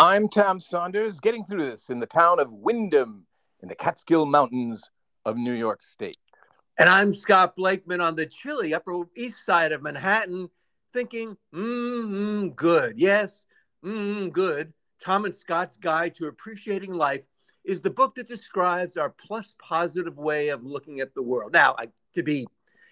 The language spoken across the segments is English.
I'm Tom Saunders, getting through this in the town of Windham in the Catskill Mountains of New York State. And I'm Scott Blakeman on the chilly Upper East Side of Manhattan, thinking, mmm, good. Yes, mmm, good. Tom and Scott's Guide to Appreciating Life is the book that describes our plus positive way of looking at the world. Now, I, to be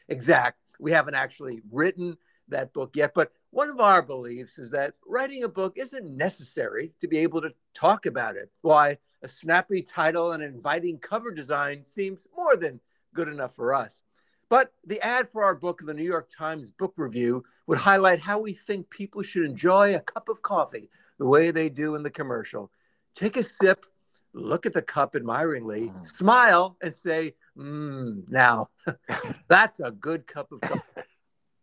exact, we haven't actually written that book yet, but one of our beliefs is that writing a book isn't necessary to be able to talk about it. Why a snappy title and an inviting cover design seems more than good enough for us. But the ad for our book in the New York Times Book Review would highlight how we think people should enjoy a cup of coffee the way they do in the commercial. Take a sip, look at the cup admiringly, mm. smile, and say, Mmm, now that's a good cup of coffee.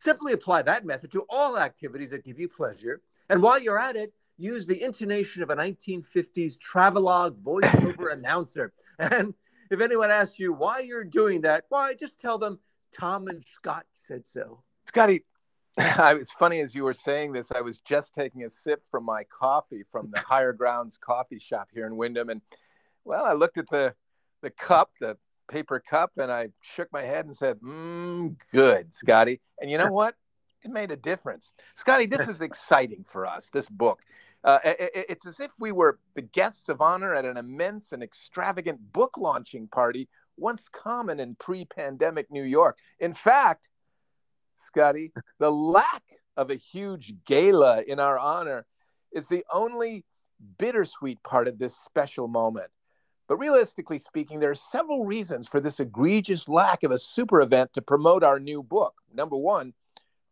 Simply apply that method to all activities that give you pleasure. And while you're at it, use the intonation of a 1950s travelogue voiceover announcer. And if anyone asks you why you're doing that, why just tell them Tom and Scott said so. Scotty, I was funny as you were saying this. I was just taking a sip from my coffee from the Higher Grounds coffee shop here in Windham, and well, I looked at the the cup, the paper cup and I shook my head and said, mm, good, Scotty. And you know what? It made a difference. Scotty, this is exciting for us, this book. Uh, it, it's as if we were the guests of honor at an immense and extravagant book launching party once common in pre pandemic New York. In fact, Scotty, the lack of a huge gala in our honor is the only bittersweet part of this special moment. But realistically speaking, there are several reasons for this egregious lack of a super event to promote our new book. Number one,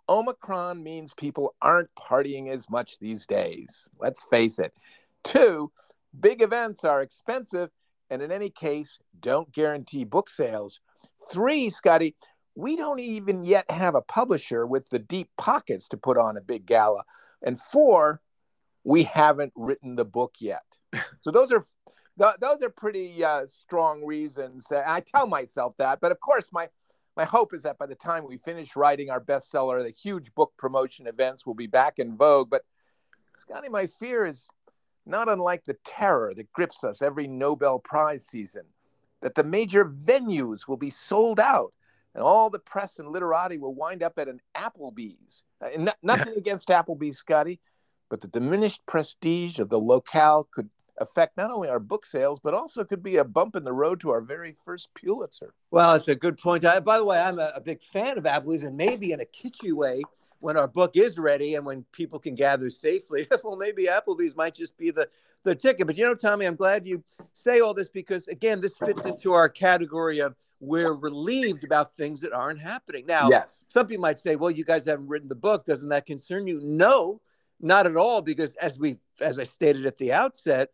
Omicron means people aren't partying as much these days. Let's face it. Two, big events are expensive and in any case, don't guarantee book sales. Three, Scotty, we don't even yet have a publisher with the deep pockets to put on a big gala. And four, we haven't written the book yet. So those are th- those are pretty uh, strong reasons. And I tell myself that, but of course, my my hope is that by the time we finish writing our bestseller, the huge book promotion events will be back in vogue. But Scotty, my fear is not unlike the terror that grips us every Nobel Prize season, that the major venues will be sold out and all the press and literati will wind up at an Applebee's. Uh, nothing against Applebee's, Scotty, but the diminished prestige of the locale could affect not only our book sales, but also could be a bump in the road to our very first Pulitzer. Well, it's a good point. I, by the way, I'm a, a, big fan of Applebee's, and maybe in a kitschy way, when our book is ready and when people can gather safely, well, maybe Applebee's might just be the the ticket. But you know, Tommy, I'm glad you say all this because again, this fits into our category of we're relieved about things that aren't happening. Now, yes, some people might say, well, you guys haven't written the book. Doesn't that concern you? No, not at all, because as we as I stated at the outset,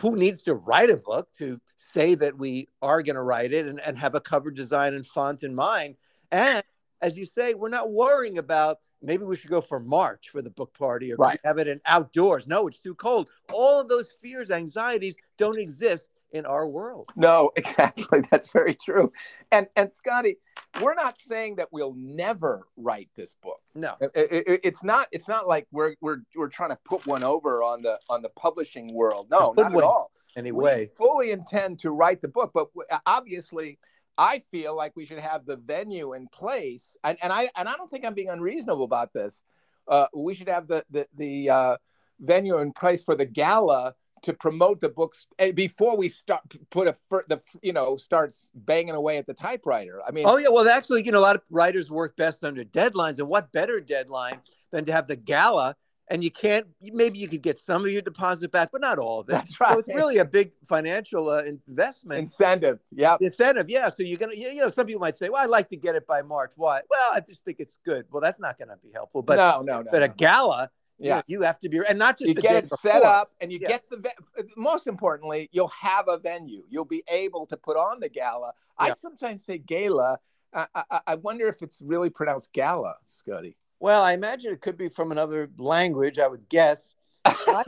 who needs to write a book to say that we are going to write it and, and have a cover design and font in mind? And as you say, we're not worrying about maybe we should go for March for the book party or right. have it in outdoors. No, it's too cold. All of those fears, anxieties don't exist in our world. No, exactly. That's very true. And and Scotty, we're not saying that we'll never write this book. No, it, it, it's not. It's not like we're we're we're trying to put one over on the on the publishing world. No, not at all. Anyway, we fully intend to write the book, but obviously. I feel like we should have the venue in place, and, and I and I don't think I'm being unreasonable about this. Uh, we should have the the the uh, venue in place for the gala to promote the books eh, before we start put a the you know starts banging away at the typewriter. I mean, oh yeah, well actually, you know, a lot of writers work best under deadlines, and what better deadline than to have the gala? And you can't. Maybe you could get some of your deposit back, but not all of it. That's right. So it's really a big financial uh, investment. Incentive, yeah. Incentive, yeah. So you're gonna, you know, some people might say, "Well, I'd like to get it by March." Why? Well, I just think it's good. Well, that's not going to be helpful. But no, no, no. But no. a gala yeah, you, have to be, and not just you get it set up, and you yeah. get the. Most importantly, you'll have a venue. You'll be able to put on the gala. Yeah. I sometimes say gala. I, I, I, wonder if it's really pronounced gala, Scotty. Well, I imagine it could be from another language. I would guess. I,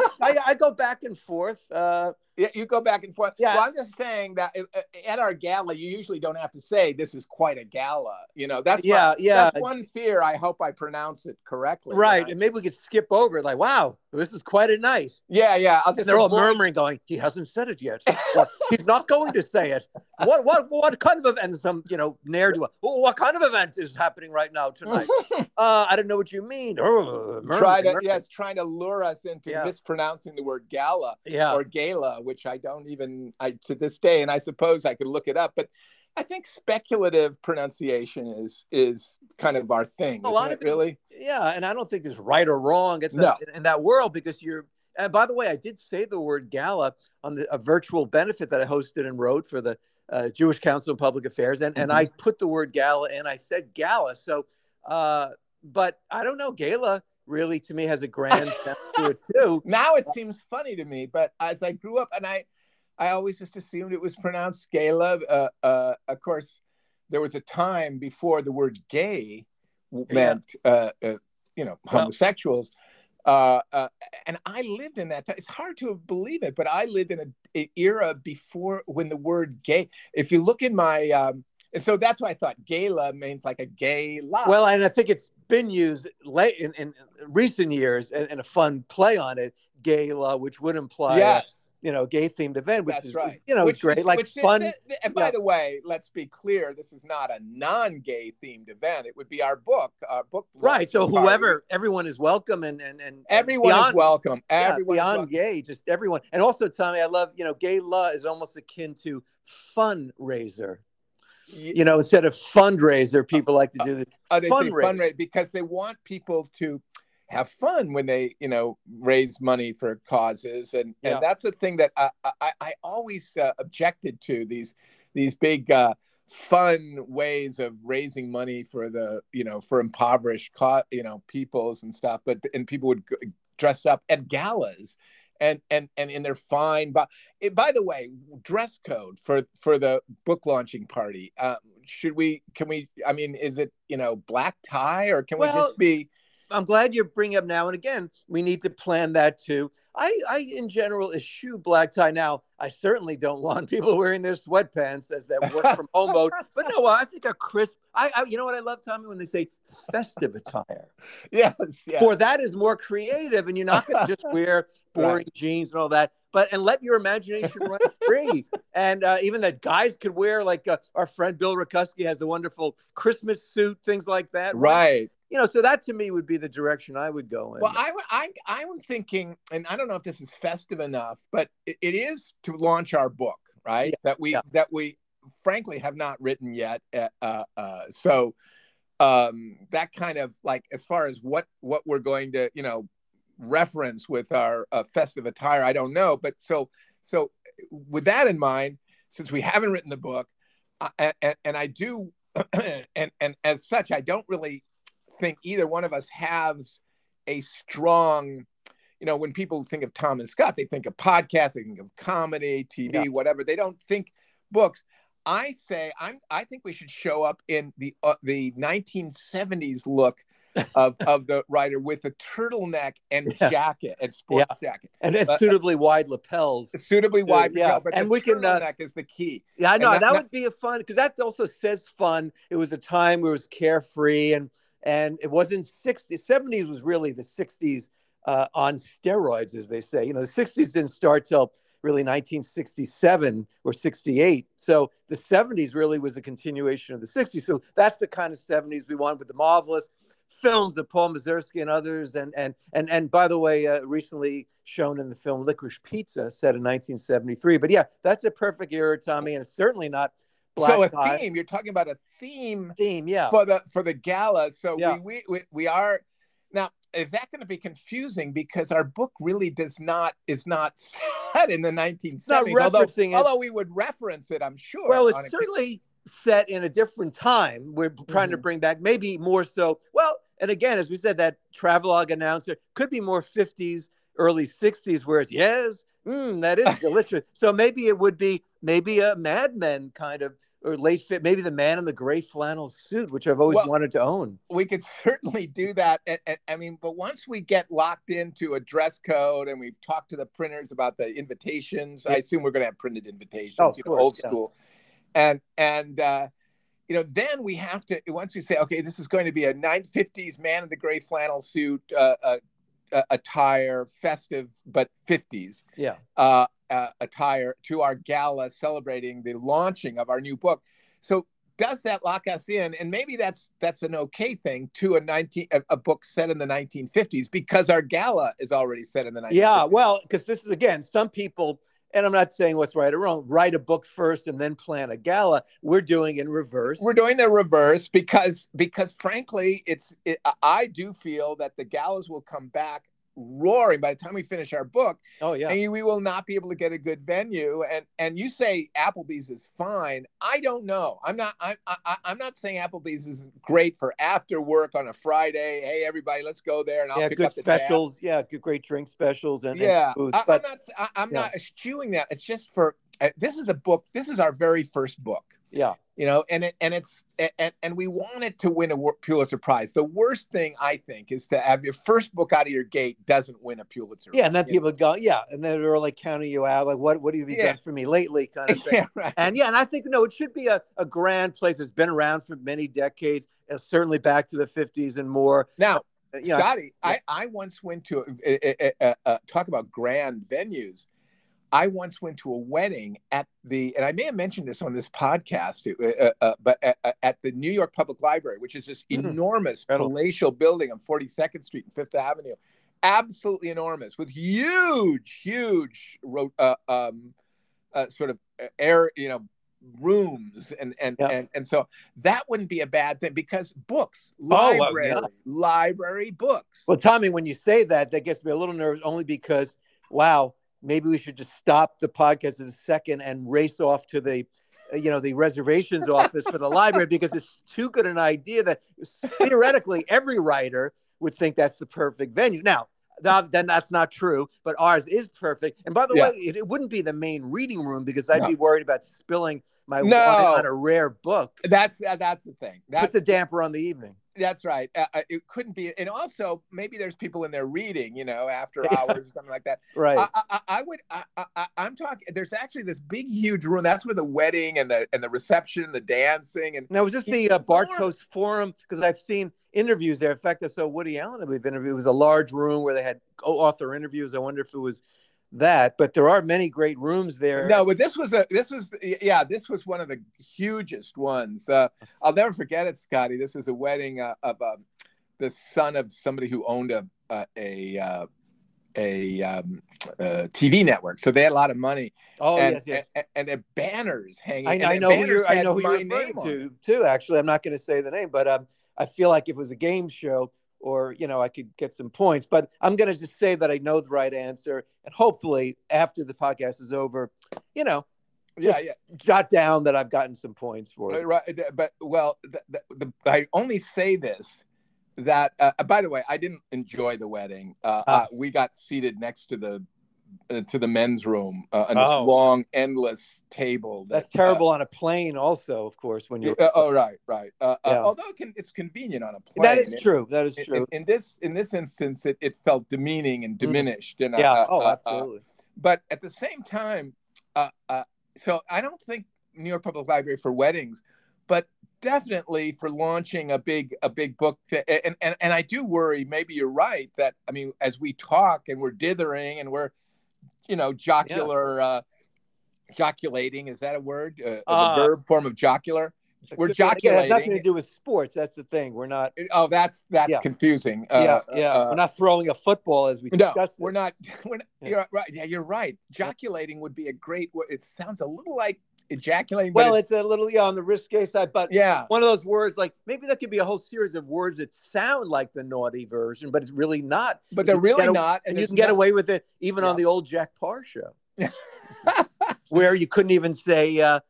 I, go back and forth. Uh, you go back and forth. Yeah. Well, I'm just saying that uh, at our gala, you usually don't have to say this is quite a gala. You know, that's Yeah, my- yeah. That's one fear. I hope I pronounce it correctly. Right. And maybe we could skip over it like, wow, this is quite a night. yeah, yeah. I'll just they're all murmuring, going, he hasn't said it yet. Or, He's not going to say it. What what what kind of event? Some, you know, ne'er do well, what kind of event is happening right now tonight? uh, I don't know what you mean. Oh, murmuring, Try to murmuring. yes, trying to lure us into Yeah. mispronouncing the word gala Yeah. or gala, which I don't even I to this day, and I suppose I could look it up, but I think speculative pronunciation is is kind of our thing. A lot of it- really. Yeah, and I don't think there's right or wrong. It's No. in, in that world because you're. And by the way, I did say the word gala on the, a virtual benefit that I hosted and wrote for the uh, Jewish Council of Public Affairs, and and I put the word gala and I said gala. So, uh, but I don't know, gala really to me has a grand sound to it too. Now it seems funny to me, but as I grew up, and I, I always just assumed it was pronounced gala. Uh, uh, of course, there was a time before the word gay w- Yeah. meant, uh, uh, you know, Well- homosexuals. Uh, uh, and I lived in that. It's hard to believe it, but I lived in a, a era before when the word gay. If you look in my, um, and so that's why I thought gala means like a gay la. Well, and I think it's been used late in, in recent years and, and a fun play on it, gala, which would imply a, yes. you know gay themed event, which That's is right. you know Which it's great, is- like is- fun. th- and by yeah. the way, let's be clear: this is not a non-gay themed event. It would be our book, our book. Right. So party. whoever, everyone is welcome, and and and everyone beyond, is welcome. yeah, Everyone is beyond welcome. gay, just everyone. And also, Tommy, I love you know, gay law is almost akin to fundraiser. You know, instead of fundraiser, people like to do the uh, they say fundraise. fundraise because they want people to have fun when they, you know, raise money for causes, and Yeah. and that's a thing that I I, I always uh, objected to these these big. Uh, fun ways of raising money for the you know for impoverished you know peoples and stuff but and people would g- dress up at galas and and and in their fine but eh, by the way dress code for for the book launching party um, should we can we i mean is it you know black tie or can we just be I'm glad you're bringing up now and again. We need to plan that too. I, I in general eschew black tie. Now, I certainly don't want people wearing their sweatpants as that work from home mode. But no, I think a crisp. I, I you know what I love, Tommy, when they say festive attire. yes yeah For that is more creative, and you're not going to just wear boring jeans and all that. But and let your imagination run free. And uh, even that guys could wear, like uh, our friend Bill Rakuski has the wonderful Christmas suit, things like that. right You know, so that to me would be the direction I would go in. Well, I, I, I'm thinking, and I don't know if this is festive enough, but it, it is to launch our book, right? Yeah, That we yeah. that we frankly have not written yet. Uh, uh, uh, so um, that kind of like as far as what what we're going to, you know, reference with our uh, festive attire, I don't know. But so so with that in mind, since we haven't written the book, uh, and, and I do, and and as such, I don't really think either one of us has a strong you know when people think of tom and scott they think of podcasts they think of comedy tv Yeah. whatever they don't think books i say i'm i think we should show up in the uh, the 1970s look of of the writer with a turtleneck and Yeah. jacket and sports jacket and it's Uh, suitably wide lapels. suitably wide yeah. but And we can, uh, is the key Yeah, I know that- that, that- would be a fun because that also says fun. It was a time where it was carefree and and it wasn't 60s. 70s was really the 60s uh, on steroids, as they say. You know, the 60s didn't start till really 1967 or 68. So the 70s really was a continuation of the 60s. So that's the kind of 70s we want with the marvelous films of Paul Mazursky and others. And and and and by the way, uh, recently shown in the film Licorice Pizza, set in 1973. But yeah, that's a perfect era, Tommy, and it's certainly not black so a tie theme you're talking about a theme theme. Yeah, for the for the gala. So Yeah. we, we we are now. Is that going to be confusing because our book really does not is not set in the 1970s? not although, referencing it. although we would reference it, I'm sure. Well, it's a- certainly set in a different time. We're trying to Mhm. bring back maybe more so. Well, and again, as we said, that travelogue announcer could be more 50s, early 60s, where it's yes, mm, that is delicious. so maybe it would be maybe a Mad Men kind of or late fit, maybe the man in the gray flannel suit, which I've always Well- wanted to own. we could certainly do that. And, and, I mean, but once we get locked into a dress code and we've talked to the printers about the invitations, I assume we're going to have printed invitations, Oh, you know, course, old yeah. school. And, and, uh, you know, then we have to, once we say, okay, this is going to be a 950s man in the gray flannel suit, uh, uh, uh, attire, festive, but 50s Yeah. uh, uh, attire to our gala celebrating the launching of our new book. So does that lock us in? And maybe that's that's an okay thing to a 19 a, a book set in the 1950s because our gala is already set in the 1950s. Yeah, well, because this is again, some people, and I'm not saying what's right or wrong, write a book first and then plan a gala. We're doing in reverse. we're doing the reverse because because frankly it's it, I do feel that the galas will come back roaring by the time we finish our book oh yeah, and you, we will not be able to get a good venue and and you say applebee's is fine i don't know i'm not I, I i'm not saying applebee's is great for after work on a friday hey everybody let's go there and i'll yeah, pick good up the tab. specials. Yeah, good, great drink specials and and yeah food. I, i'm not I, i'm yeah. not eschewing that it's just for uh, this is a book this is our very first book yeah, you know and it and it's and, and we want it to win a pulitzer prize the worst thing i think is to have your first book out of your gate doesn't win a pulitzer yeah, and then you know? people go, yeah, and then they're like counting you out, like, what, what have you Yeah. done for me lately, kind of thing. yeah right And yeah, and I think no, it should be a, a grand place that's been around for many decades, uh, certainly back to the 50s and more. now Uh, You know, Scotty, I, I once went to uh, uh, uh, talk about grand venues. I once went to a wedding at the, and I may have mentioned this on this podcast, uh, uh, uh, but at, at the New York Public Library, which is this Mhm. enormous palatial building on 42nd Street and Fifth Avenue, absolutely enormous with huge, huge, uh, um, uh, sort of uh, air, you know, rooms and and Yeah. and and so that wouldn't be a bad thing because books, Oh, well, yeah. library, library books. Well, Tommy, when you say that, that gets me a little nervous only because, wow, maybe we should just stop the podcast in a second and race off to the, uh, you know, the reservations office for the library because it's too good an idea that theoretically every writer would think that's the perfect venue. Now, that, then that's not true, but ours is perfect. And by the Yeah. way, it, it wouldn't be the main reading room because I'd No. be worried about spilling my No. wine on a rare book. That's uh, that's the thing. That's Puts a damper on the evening. That's right. Uh, uh, it couldn't be, and also maybe there's people in there reading, you know, after hours or something like that. Right. I, I, I would. I, I, I'm talking. There's actually this big, huge room. That's where the wedding and the and the reception, the dancing, and Now, was this the uh, Bartos Forum? Because I've seen interviews there. In fact, I saw Woody Allen. that We've interviewed. It was a large room where they had co-author interviews. I wonder if it was that. But there are many great rooms there. no, but this was a this was yeah, this was one of the hugest ones. Uh, I'll never forget it, Scotty. This was a wedding uh, of um, the son of somebody who owned a a a, uh, a um, uh, TV network, so they had a lot of money. Oh and, yes, yes. and, and the banners hanging. I, I know who you're. I know who you're referring to too. Actually, I'm not going to say the name, but um, I feel like if it was a game show, or you know, I could get some points. But I'm going to just say that I know the right answer, and hopefully, after the podcast is over, you know, Yeah, yeah. jot down that I've gotten some points for it. Right, right, but well, the, the, the, I only say this that. Uh, by the way, I didn't enjoy the wedding. Uh, Ah. uh, we got seated next to the uh, to the men's room uh, on this Oh. long, endless table. that, That's terrible on a plane, also, of course, when Uh, you're. uh, oh, right, right. Uh, Yeah. uh, although it can, it's convenient on a plane. that is It- true. That is true. In, in this in this instance, it, it felt demeaning and diminished. And uh, yeah. uh, oh, uh, uh, absolutely. but at the same time, uh, uh, so I don't think New York Public Library for weddings, but definitely for launching a big a big book. To, and, and and I do worry. Maybe you're right that I mean, as we talk and we're dithering and we're, you know, jocular. Uh, joculating is that a word? Uh, Uh, the verb form of jocular. We're Again, it has nothing to do with sports. That's the thing. We're not. Oh, that's that's Yeah. confusing. yeah, Uh, yeah. uh, we're not throwing a football as we no, discussed. we're not. We're not. Yeah. You're right. Yeah, you're right. Joculating would be a great. It sounds a little like ejaculating. Well, but it's a little yeah on the risque side, but yeah, one of those words like maybe that could be a whole series of words that sound like the naughty version, but it's really not. but they're really a- not. And you it's can get away with it even on the old Jack Paar show, where you couldn't even say. Uh,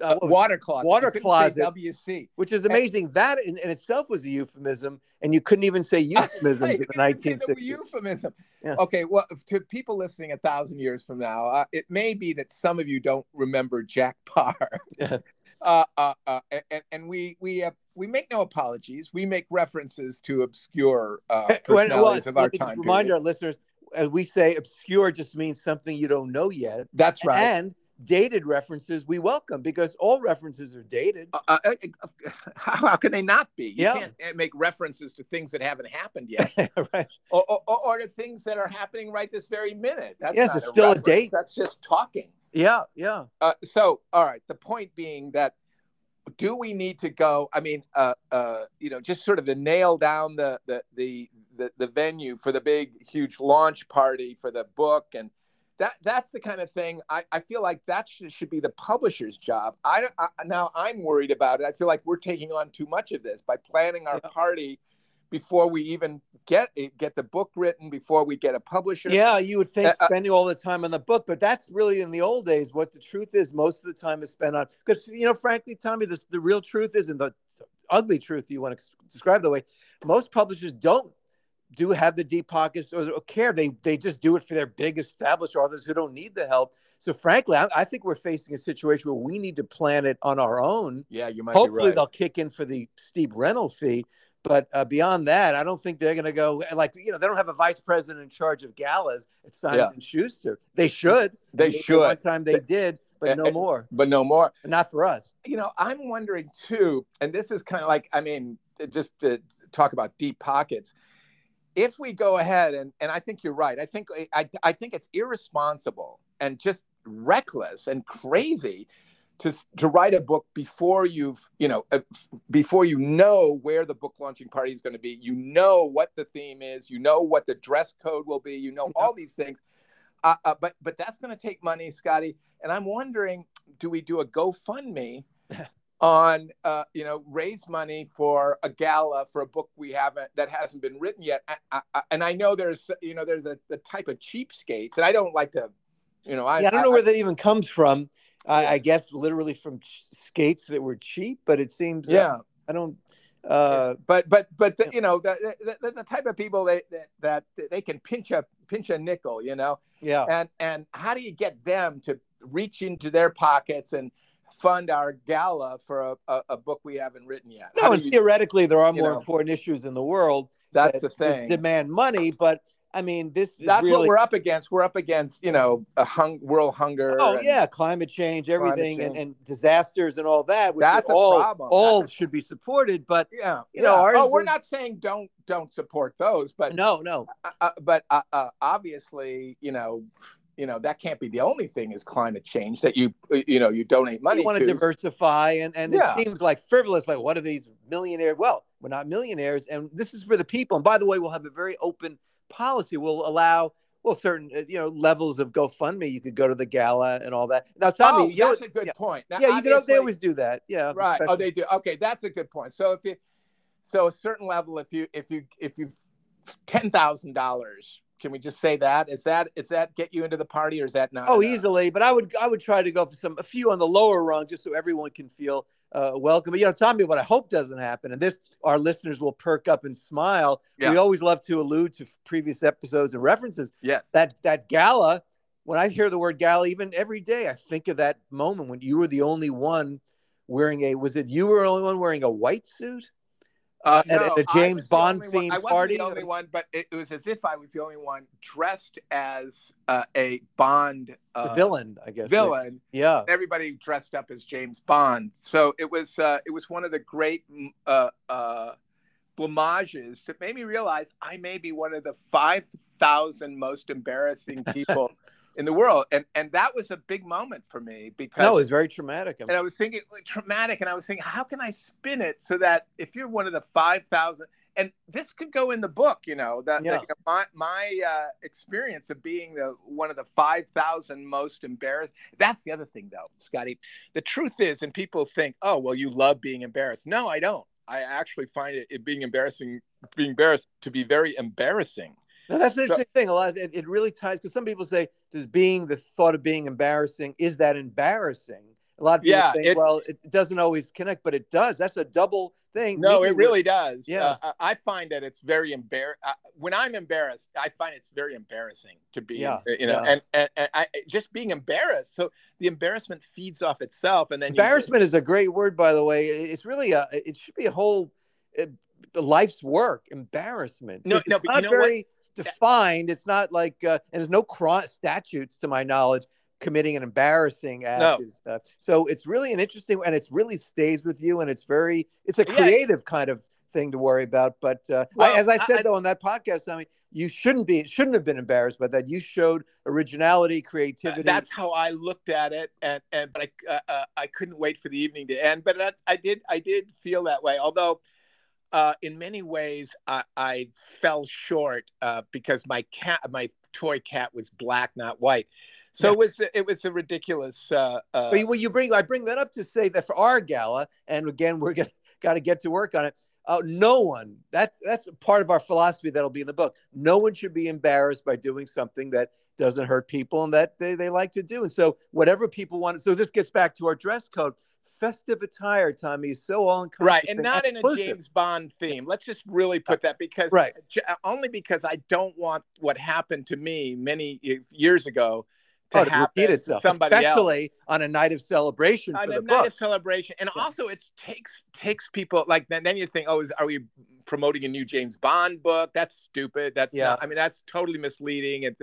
uh, water closet. water closet. WC. which is amazing. That in, in itself was a euphemism, and you couldn't even say euphemism in the couldn't even say the 1960s. Euphemism. Yeah. Okay, well, to people listening a thousand years from now, uh, it may be that some of you don't remember Jack Paar. Uh, uh, uh, and, and we we uh, we make no apologies. We make references to obscure uh, personalities of our time. Remind our listeners, as we say, obscure just means something you don't know yet. That's right. And dated references we welcome because all references are dated. Uh, uh, uh how, how, can they not be? You yeah. can't uh, make references to things that haven't happened yet, right? Or, or, or, to things that are happening right this very minute. That's yes, it's a still reference. a date. That's just talking. Yeah, yeah. Uh, so, all right. The point being that do we need to go? I mean, uh, uh, you know, just sort of to nail down the the the the, the venue for the big, huge launch party for the book and that that's the kind of thing I, I feel like that should, should be the publisher's job. I, I, now I'm worried about it. I feel like we're taking on too much of this by planning our yeah. party before we even get it, get the book written, before we get a publisher. Yeah, you would think uh, uh spending all the time on the book, but that's really in the old days. What the truth is, most of the time is spent on because you know, frankly, Tommy, this, the real truth is, and the ugly truth you want to describe the way most publishers don't do have the deep pockets or, care. They they just do it for their big established authors who don't need the help. So frankly, I, I, think we're facing a situation where we need to plan it on our own. Yeah, you might. Hopefully, right. they'll kick in for the steep rental fee. But uh, beyond that, I don't think they're going to go like you know they don't have a vice president in charge of galas at Simon yeah. and Schuster. They should. They should. One time they, they did, but no more. But no more. Not for us. You know, I'm wondering too, and this is kind of like I mean, just to talk about deep pockets if we go ahead and and I think you're right. I think I I think it's irresponsible and just reckless and crazy to to write a book before you've you know uh, before you know where the book launching party is going to be. You know what the theme is. You know what the dress code will be. You know all these things. Uh, uh, but but that's going to take money, Scotty. And I'm wondering, do we do a GoFundMe on uh, you know raise money for a gala for a book we haven't that hasn't been written yet. I, I, and i know there's you know there's a the type of cheapskates and i don't like to you know i, yeah, I don't know where that even comes from. I, I, guess literally from skates that were cheap but it seems yeah. Uh, i don't uh, but but but the, you know the, the, the type of people that, that that they can pinch a pinch a nickel you know? Yeah. And and how do you get them to reach into their pockets and fund our gala for a, a, a book we haven't written yet. No, and you, theoretically, there are more know, important issues in the world. That's that the thing. Demand money, but I mean, this that's really... what we're up against. We're up against, you know, a hung, world hunger. Oh yeah, climate change, everything, climate change. And, and, disasters and all that. that's a all, problem. All that's should be supported, but yeah, you know, oh, we're is... not saying don't don't support those, but no, no. Uh, uh, but uh, uh, obviously, you know, you know that can't be the only thing is climate change that you you know you donate money you want to. diversify and and yeah. it seems like frivolous like what are these millionaires? Well we're not millionaires and this is for the people and by the way we'll have a very open policy. We'll allow well certain uh, you know levels of gofundme. You could go to the gala and all that. Now tell oh, me that's know, a good yeah, point. Now, yeah you know they always do that. Yeah right. Oh they do. Okay that's a good point. So if you so a certain level if you if you if you ten thousand dollars can we just say that? Is that is that get you into the party, or is that not? Oh, enough? easily. But I would I would try to go for some a few on the lower rung, just so everyone can feel uh, welcome. But you know, Tommy, what I hope doesn't happen, and this our listeners will perk up and smile. Yeah. We always love to allude to previous episodes and references. Yes, that that gala. When I hear the word gala, even every day, I think of that moment when you were the only one wearing a. Was it you were the only one wearing a white suit? Uh, at, no, at, a James Bond themed party I wasn't party. the only one, but it, it, was as if I was the only one dressed as uh, a Bond uh, villain. I guess villain. yeah, everybody dressed up as James Bond. So it was uh, it was one of the great uh, uh, blamages that made me realize I may be one of the five thousand most embarrassing people in the world and and that was a big moment for me because no, it was very traumatic. And i was thinking traumatic and i was thinking how can i spin it so that if you're one of the 5000 and this could go in the book you know that, yeah. that you know, my my uh, experience of being the one of the 5000 most embarrassed that's the other thing though scotty. The truth is and people think oh well you love being embarrassed. No i don't. I actually find it, it being embarrassing being embarrassed to be very embarrassing no, that's an interesting so, thing. A lot. Of, it, it really ties because some people say, "Does being the thought of being embarrassing is that embarrassing?" A lot of people yeah, think, well, it doesn't always connect, but it does. That's a double thing. No, it really does. Yeah, uh, I find that it's very embarrassing. Uh, when I'm embarrassed, I find it's very embarrassing to be, yeah, you know, yeah. and, and, and I, just being embarrassed. So the embarrassment feeds off itself, and then embarrassment you, is a great word, by the way. It's really a. It should be a whole. It, life's work embarrassment no no you know very what? Defined it's not like uh, and there's no cross statutes to my knowledge committing an embarrassing act. No. Is, uh, so it's really an interesting, and it's really stays with you, and it's very, it's a creative yeah. kind of thing to worry about. But uh, well, I, as I said I, though on that podcast, I mean, you shouldn't be, shouldn't have been embarrassed by that. You showed originality, creativity. That's how I looked at it, and and but I uh, uh, I couldn't wait for the evening to end. But that I did I did feel that way, although. Uh, in many ways, I, I fell short uh, because my cat, my toy cat, was black, not white. So yeah. it was it was a ridiculous. Uh, uh, well, you bring I bring that up to say that for our gala, and again we're gonna got to get to work on it. Uh, no one that's that's part of our philosophy that'll be in the book. No one should be embarrassed by doing something that doesn't hurt people and that they, they like to do. And so whatever people want. So this gets back to our dress code. Festive attire, Tommy, is so all. Right, and not in a James Bond theme. Let's just really put that because right. Uh, only because I don't want what happened to me many years ago to, oh, to repeat itself, somebody especially else. on a night of celebration on a night book. of celebration. And yeah. also, it takes takes people like then, then you think, oh, is are we promoting a new James Bond book? That's stupid. That's yeah. Not, I mean, that's totally misleading. And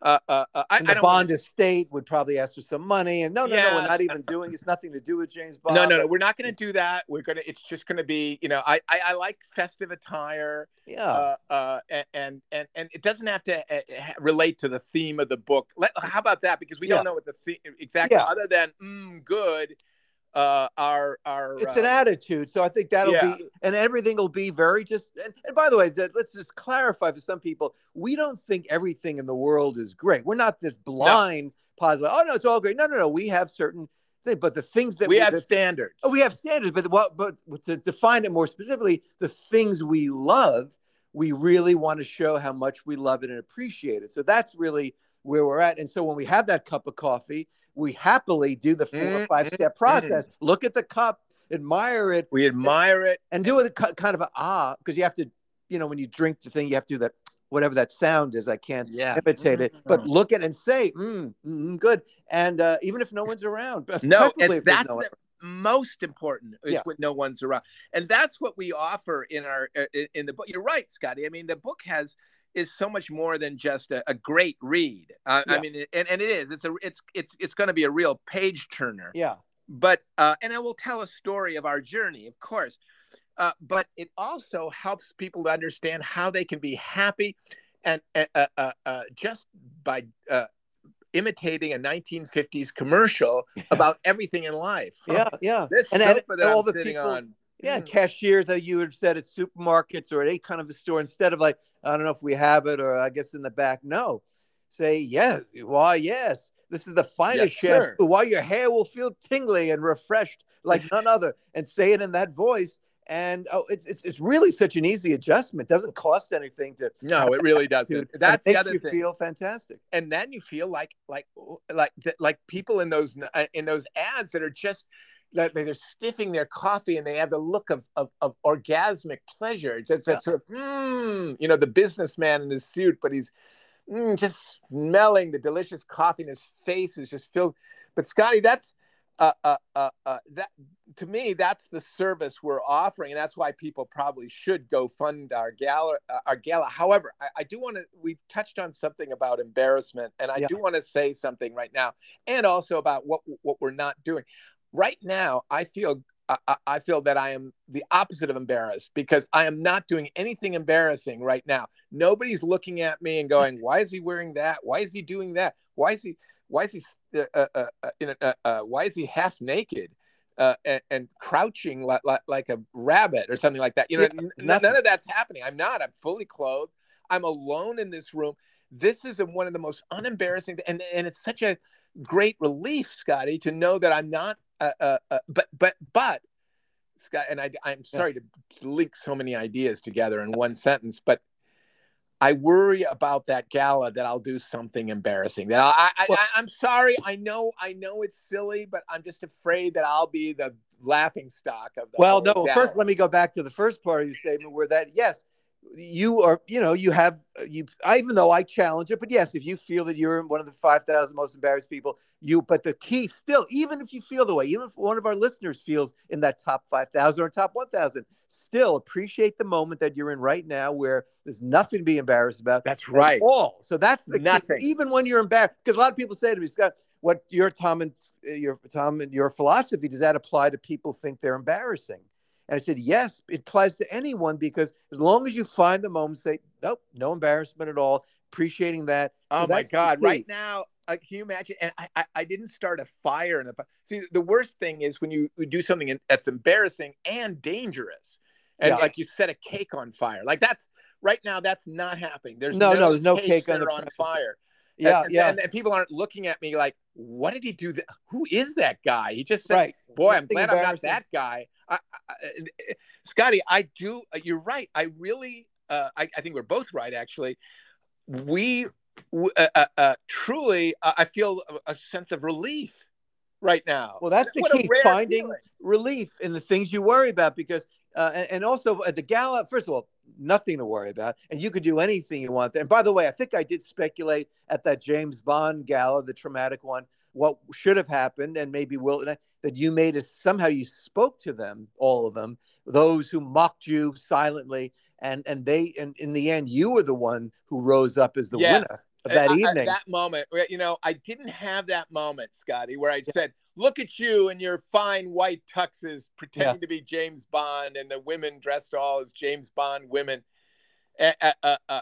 uh, uh, uh, I, and the Bond estate would probably ask for some money. And no, no, yeah. no, we're not even doing. It's nothing to do with James Bond. No, no, no, we're not going to do that. We're gonna. It's just going to be. You know, I, I, I like festive attire. Yeah. Uh, uh, and and and it doesn't have to uh, relate to the theme of the book. Let, how about that? Because we yeah. don't know what the theme exactly. Yeah. Other than mm, good uh, our our. It's uh, an attitude, so I think that'll yeah. be, and everything will be very just. And, and by the way, let's just clarify for some people: we don't think everything in the world is great. We're not this blind no. positive. Oh no, it's all great. No, no, no. We have certain things, but the things that we, we have that, standards. Oh, we have standards, but what? But to define it more specifically, the things we love, we really want to show how much we love it and appreciate it. So that's really where we're at. And so when we have that cup of coffee, we happily do the 4 mm, or five step mm, process. Mm. Look at the cup, admire it. We admire it. And do it kind of a ah, because you have to, you know, when you drink the thing, you have to do that, whatever that sound is. I can't yeah. imitate it, but mm. look at it and say, mm, mm, good. And uh, even if no one's around, no, that's no the most important is yeah. when no one's around. And that's what we offer in our, uh, in the book. You're right, Scotty. I mean, the book has, is so much more than just a, a great read. Uh, yeah. I mean, and, and it is. It's a it's it's it's going to be a real page turner. Yeah. But uh, and it will tell a story of our journey, of course. Uh, but it also helps people to understand how they can be happy, and uh, uh, uh, just by imitating a 1950s commercial about everything in life. Yeah, yeah. This and, and all the people, on yeah, mm. cashiers that you had said at supermarkets or at any kind of a store, instead of like, I don't know if we have it or I guess in the back. No, say, yes, why, yes, this is the finest yes, shampoo. Why your hair will feel tingly and refreshed like none other. And say it in that voice. And oh, it's, it's it's really such an easy adjustment. It doesn't cost anything to. No, it really doesn't. That's the other you thing. Feel fantastic, and then you feel like like like like people in those uh, in those ads that are just like they're sniffing their coffee and they have the look of, of, of orgasmic pleasure. Just that sort of, mm, you know, the businessman in his suit, but he's mm, just smelling the delicious coffee and his face is just filled. But Scotty, that's uh, uh, uh, uh, that to me, that's the service we're offering, and that's why people probably should go fund our gala. Uh, our gala. However, I, I do want to. We touched on something about embarrassment, and I yeah. do want to say something right now, and also about what what we're not doing right now i feel I, I feel that I am the opposite of embarrassed because I am not doing anything embarrassing right now. Nobody's looking at me and going, "Why is he wearing that? Why is he doing that? Why is he? Why is he? Uh, uh, uh, uh in a, uh, uh, why is he half naked and, and, crouching like, like, like, a rabbit or something like that?" You know, yeah, n- none of that's happening. I'm not. I'm fully clothed. I'm alone in this room. This is a, one of the most unembarrassing, and and it's such a great relief, Scotty, to know that I'm not uh, uh, uh, but but but Scott, and I, I'm sorry yeah. to link so many ideas together in one sentence, but I worry about that gala that I'll do something embarrassing. That I, I, Well- I, am sorry. I know, I know it's silly, but I'm just afraid that I'll be the laughing stock of the. Well, no. gala. First, let me go back to the first part of your statement, where that yes, you are. You know, you have uh, you. I, even though I challenge it, but yes, if you feel that you're one of the five thousand most embarrassed people, you. But the key still, even if you feel the way, even if one of our listeners feels in that top five thousand or top one thousand, still appreciate the moment that you're in right now, where there's nothing to be embarrassed about. That's right. all. So that's the key. Nothing. Even when you're embarrassed, because a lot of people say to me, Scott, what your Tom and uh, your Tom and your philosophy does that apply to people think they're embarrassing? And I said, yes, it applies to anyone because as long as you find the moment, say, nope, no embarrassment at all, appreciating that. Oh my God! Right now, uh, can you imagine? And I, I, I didn't start a fire in the. See, the worst thing is when you, you do something that's embarrassing and dangerous, and Yeah. like you set a cake on fire. Like that's right now. That's not happening. There's No, no, no, there's no cake on the on fire. Yeah, and, yeah, And, and people aren't looking at me like, what did he do? Th- Who is that guy? He just said, right. boy, I'm glad I'm not that guy. I, I, Scotty, I do. uh, You're right. I really, uh, I, I think we're both right. Actually, we w- uh, uh, uh, truly, uh, I feel a, a sense of relief right now. Well, that's the What key, finding feeling. relief in the things you worry about because uh, and, and also at the gala first of all nothing to worry about and you could do anything you want there and by the way i think i did speculate at that james bond gala the traumatic one what should have happened and maybe will that you made us somehow you spoke to them all of them those who mocked you silently and and they and in the end you were the one who rose up as the Yes. winner that I- evening. that moment, you know, I didn't have that moment, Scotty, where I said, "Look at you in your fine white tuxes, pretending to be James Bond, and the women dressed all as James Bond women." Uh, uh, uh,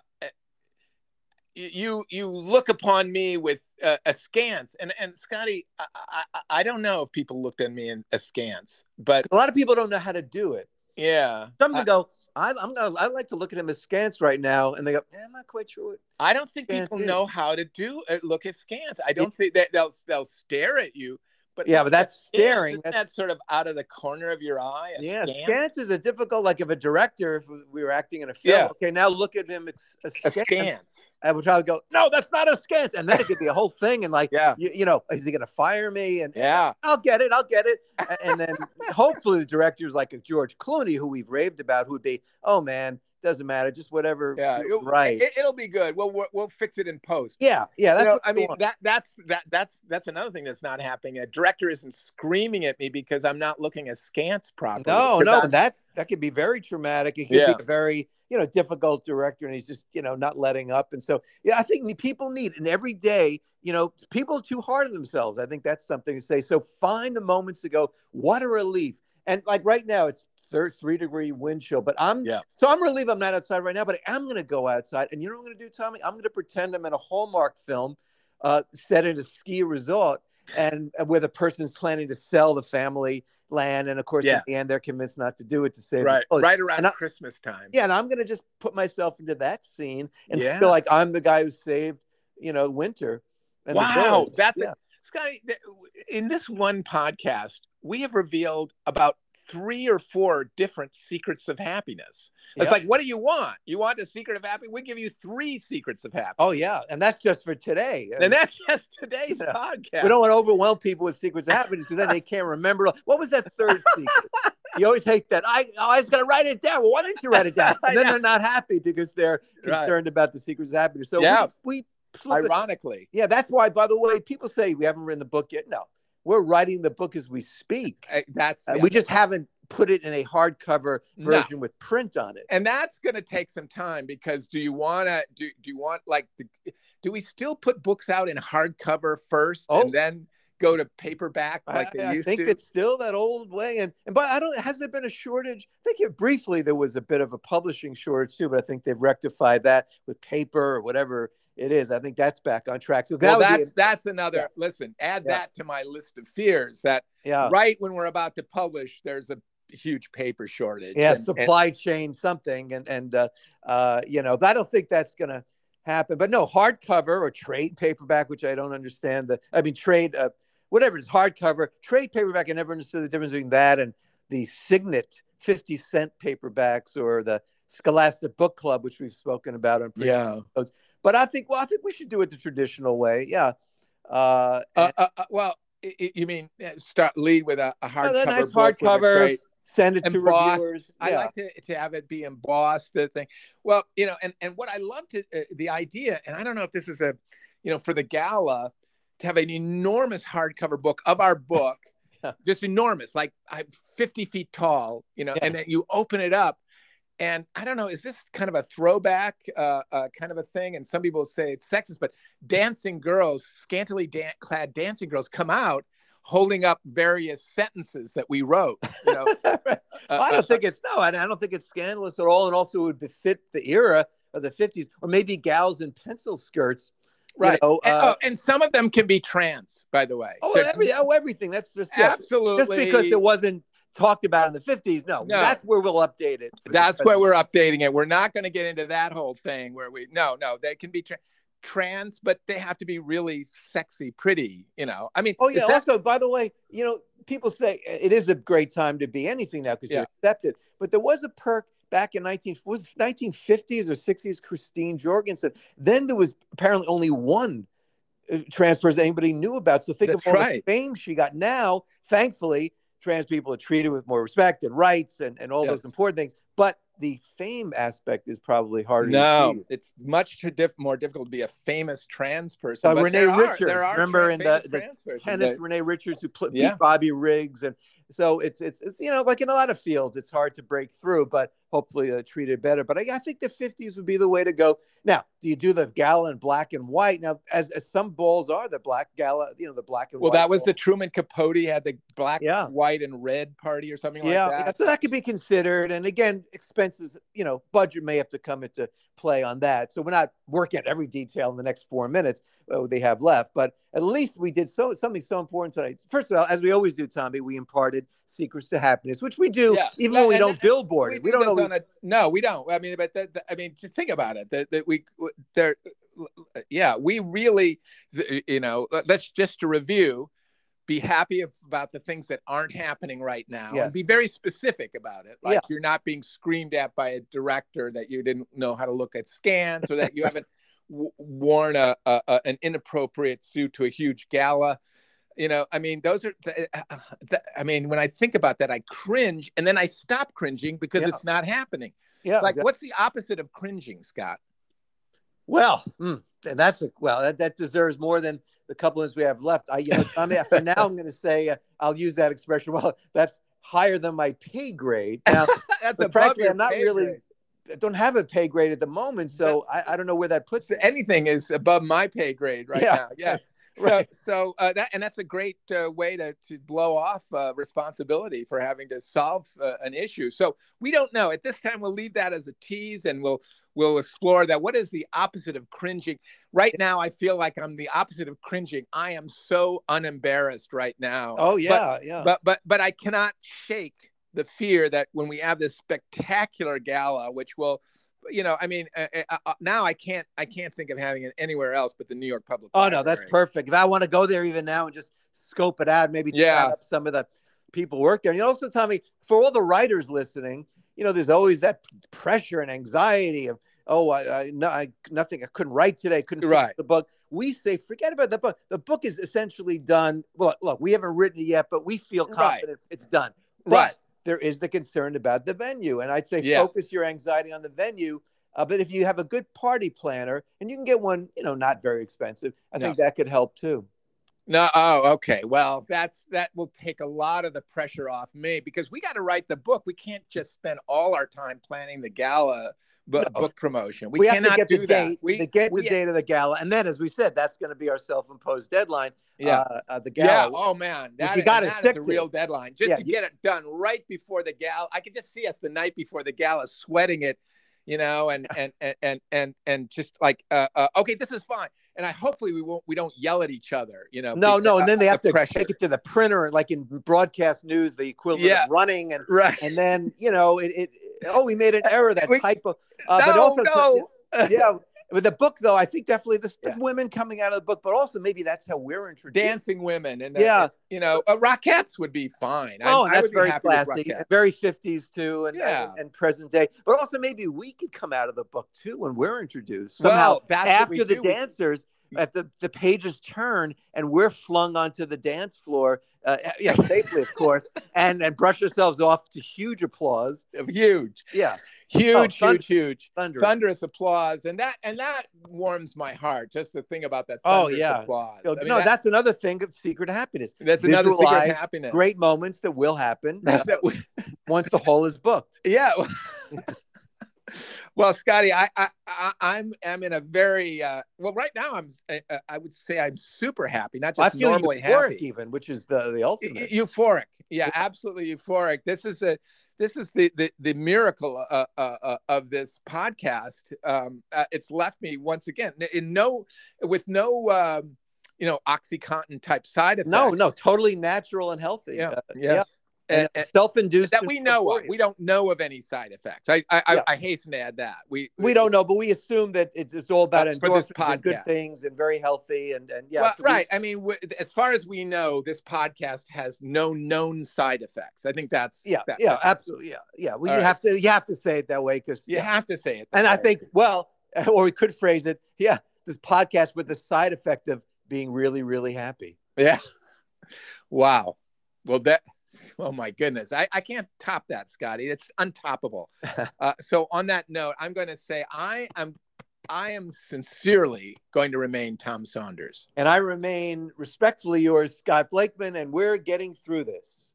you you look upon me with uh, askance, and and Scotty, I, I I don't know if people looked at me in askance, but a lot of people don't know how to do it. Yeah, Some to go. I, I'm gonna. I like to look at him askance right now, and they go, eh, "I'm not quite sure." What. I don't think Scans people is. know how to do uh, look askance. I don't think that they'll they'll stare at you, but Yeah, but that's staring. Isn't That's, that sort of out of the corner of your eye? a yeah, scant? askance is a difficult. Like if a director, if we were acting in a film, Yeah. okay, now look at him. It's A scant. I would probably go, no, that's not askance, and then it could be a whole thing, and like, Yeah. you, you know, is he gonna fire me? And Yeah. I'll get it, I'll get it, and then hopefully the director's like a George Clooney, who we've raved about, who'd be, oh man, doesn't matter, just whatever, Yeah. It, right. It, will be good. We'll, we'll we'll fix it in post. yeah, yeah, that's You know, I mean that that's that that's that's another thing that's not happening. A director isn't screaming at me because I'm not looking askance properly. No, no, I'm- that that could be very traumatic. It could Yeah. be a very you know difficult director, and he's just you know not letting up. And so yeah, I think people need and every day you know people are too hard on themselves. I think that's something to say. So find the moments to go. What a relief! And like right now, it's third three degree wind chill, but I'm Yeah. so I'm relieved I'm not outside right now. But I am going to go outside, and you know what I'm going to do, Tommy? I'm going to pretend I'm in a Hallmark film uh, set in a ski resort, and where the person's planning to sell the family land, and of course, Yeah. in the end, they're convinced not to do it to save right right around I- Christmas time. Yeah, and I'm going to just put myself into that scene and Yeah. feel like I'm the guy who saved, you know, winter. and Wow, that's yeah. a, Scotty. In this one podcast, we have revealed about three or four different secrets of happiness. It's like, what do you want? You want the secret of happiness? We give you three secrets of happiness. Oh yeah, and that's just for today. and that's just today's Yeah. podcast. we don't want to overwhelm people with secrets of happiness because then they can't remember. What was that third secret? You always hate that. I, oh, I was going to write it down. Well, why didn't you write it down? And then they're not happy because they're Right. concerned about the secrets of happiness. So Yeah. we, we. Ironically, Yeah, that's why. By the way, people say we haven't written the book yet. No, we're writing the book as we speak. that's Uh, yeah. We just haven't put it in a hardcover No. version with print on it. and that's going to take some time because do you want to do, do you want like the, do we still put books out in hardcover first Oh. and then go to paperback like they I, I think to it's still that old way. And and but I don't. Has there been a shortage? I think it, briefly there was a bit of a publishing shortage too, but I think they've rectified that with paper or whatever it is. I think that's back on track. So that well would be that's that's another Yeah. listen add Yeah. that to my list of fears that yeah. right when we're about to publish there's a huge paper shortage yeah, And- and- supply chain something, and and uh, uh, you know, but I don't think that's gonna happen. But no, hardcover or trade paperback, which I don't understand. The I mean, trade uh, whatever it is, hardcover, trade paperback. I never understood the difference between that and the Signet fifty cent paperbacks or the Scholastic Book Club, which we've spoken about on yeah. Episodes. But I think, well, I think we should do it the traditional way. Yeah. Uh, uh, uh, uh well, you mean start lead with a, a hardcover, oh, nice hardcover, send it embossed. to reviewers. Yeah. I like to, to have it be embossed. The thing. Well, you know, and and what I love to uh, the idea, and I don't know if this is a, you know, for the gala, to have an enormous hardcover book of our book, just enormous, like I'm 50 feet tall, you know, yeah. and then you open it up and I don't know, is this kind of a throwback uh, uh, kind of a thing? And some people say it's sexist, but dancing girls, scantily dan- clad dancing girls, come out holding up various sentences that we wrote. You know? well, I don't think it's no, I don't think it's scandalous at all, and also it would befit the era of the '50s, or maybe gals in pencil skirts. Right, you know, and, uh, oh, and some of them can be trans, by the way. Oh, every, oh everything. That's just yeah, absolutely just because it wasn't talked about in the 50s. No, no. that's where we'll update it. That's where we're updating it. We're not going to get into that whole thing where we, no, no, they can be tra- trans, but they have to be really sexy, pretty, you know. I mean, oh, yeah. That- also, by the way, you know, people say it is a great time to be anything now because yeah. you're accepted. But there was a perk back in 19 was 1950s or 60s. Christine Jorgensen. Then there was apparently only one uh, trans person anybody knew about. So think That's of all right. the fame she got. Now, thankfully, trans people are treated with more respect and rights and, and all yes. those important things. But the fame aspect is probably harder. No, it's much diff- more difficult to be a famous trans person. Uh, Renee Richards, are, are remember in the, the tennis, that, Renee Richards who pl- yeah. beat Bobby Riggs, and so it's it's it's you know like in a lot of fields, it's hard to break through, but hopefully uh, treated better. But I, I, think the 50s would be the way to go. Now, do you do the gala in black and white? Now, as, as some balls are, the black gala, you know, the black and well, white. Well, that was ball. the Truman Capote had the black, yeah. white, and red party or something yeah, like that. So that could be considered. And again, expenses, you know, budget may have to come into play on that. So we're not working at every detail in the next four minutes uh, they have left, but at least we did so something so important tonight. First of all, as we always do, Tommy, we imparted secrets to happiness, which we do, yeah. even though we don't billboard we it. We don't know. A, no, we don't. I mean, but that, that, I mean, just think about it. That, that we there, yeah, we really, you know, let's just to review be happy about the things that aren't happening right now yes. and be very specific about it like yeah. you're not being screamed at by a director that you didn't know how to look at scans or that you haven't w- worn a, a, an inappropriate suit to a huge gala you know i mean those are the, uh, the, i mean when i think about that i cringe and then i stop cringing because yeah. it's not happening yeah like what's the opposite of cringing scott well mm, that's a well that, that deserves more than the couple minutes we have left. I, you know, I mean, for now, I'm going to say uh, I'll use that expression. Well, that's higher than my pay grade. Now, but frankly, I'm not really. Grade. I don't have a pay grade at the moment, so I, I, don't know where that puts it. Anything is above my pay grade right yeah. now. Yeah. right. So, so uh, that and that's a great uh, way to to blow off uh, responsibility for having to solve uh, an issue. So we don't know at this time. We'll leave that as a tease, and we'll we'll explore that. What is the opposite of cringing? Right now, I feel like I'm the opposite of cringing. I am so unembarrassed right now. Oh yeah, but, yeah. But but but I cannot shake the fear that when we have this spectacular gala, which will you know, I mean, uh, uh, uh, now I can't, I can't think of having it anywhere else but the New York Public. Oh no, that's perfect. If I want to go there even now and just scope it out, maybe yeah, up some of the people work there. And you also, Tommy, for all the writers listening, you know, there's always that pressure and anxiety of, oh, I, I, no, I nothing, I couldn't write today, I couldn't write the book. We say, forget about the book. The book is essentially done. Look, look, we haven't written it yet, but we feel confident right. it's done. But right. There is the concern about the venue, and I'd say yes. focus your anxiety on the venue. Uh, but if you have a good party planner, and you can get one, you know, not very expensive, I no. think that could help too. No, oh, okay. Well, that's that will take a lot of the pressure off me because we got to write the book. We can't just spend all our time planning the gala book, No. book promotion. We, We, cannot get do the that. date, We get we- the date of the gala, and then, as we said, that's going to be our self-imposed deadline. Yeah. uh, uh, the Yeah. gala. Oh man, that, you that is stick a to. real deadline. Just Yeah, to get it done right before the gala. I can just see us the night before the gala, sweating it, you know, and and and and and, and just like, uh, uh, okay, this is fine. And I hopefully we won't we don't yell at each other, you know. No, no, and then they uh, have the to pressure. take it to the printer, like in broadcast news, the equivalent Yeah. of running, and right. and then you know it. it oh, we made an error. That We- typo. Uh, but no, also, no. yeah, with the book though, I think definitely the, Yeah. women coming out of the book, but also maybe that's how we're introduced. dancing women and the- Yeah. you know uh, Rockettes would be fine. Oh, I that's be very classic, very fifties too, and, Yeah. and and present day. But also maybe we could come out of the book too when we're introduced somehow Well, what we after the do. Dancers. If the, the pages turn and we're flung onto the dance floor, uh, yeah, safely of course, and and brush ourselves off to huge applause. huge, Yeah, huge, thun- huge, huge, thunder. thunderous applause, and that and that warms my heart just to think about that. Oh, yeah. applause. No, I mean, no, that- that's another thing of secret happiness. that's another secret visualize happiness. Great moments that will happen uh, That we- once the hole is booked. yeah. well, Scotty, I, I, I I'm I'm in a very uh, well right now. I'm uh, I would say I'm super happy, not I just feel normally euphoric happy. even, which is the the ultimate. e- euphoric yeah absolutely euphoric this is a this is the the, the miracle uh, uh, uh, of this podcast um uh, it's left me once again in no with no um you know oxycontin type side effects no, no, totally natural and healthy. yeah Uh, yes and And- and self-induced that we know of we don't know of any side effects i i, Yeah. I, I hasten to add that we we don't know, but we assume that it's, it's all about endorphins and good things and very healthy and and yeah, well, so we- right. I mean, w- as far as we know, this podcast has no known side effects. I think that's yeah, that- yeah, absolutely, yeah, yeah. Well, All you right. have to you have to say it that way because You have to say it. and that I think well, or we could phrase it, yeah, this podcast with the side effect of being really really happy. Yeah. Wow. Well, that. Oh my goodness, I, I can't top that, Scotty. It's untoppable. uh, so on that note, I'm going to say I am I am sincerely going to remain Tom Saunders. And I remain respectfully yours, Scott Blakeman, and we're getting through this.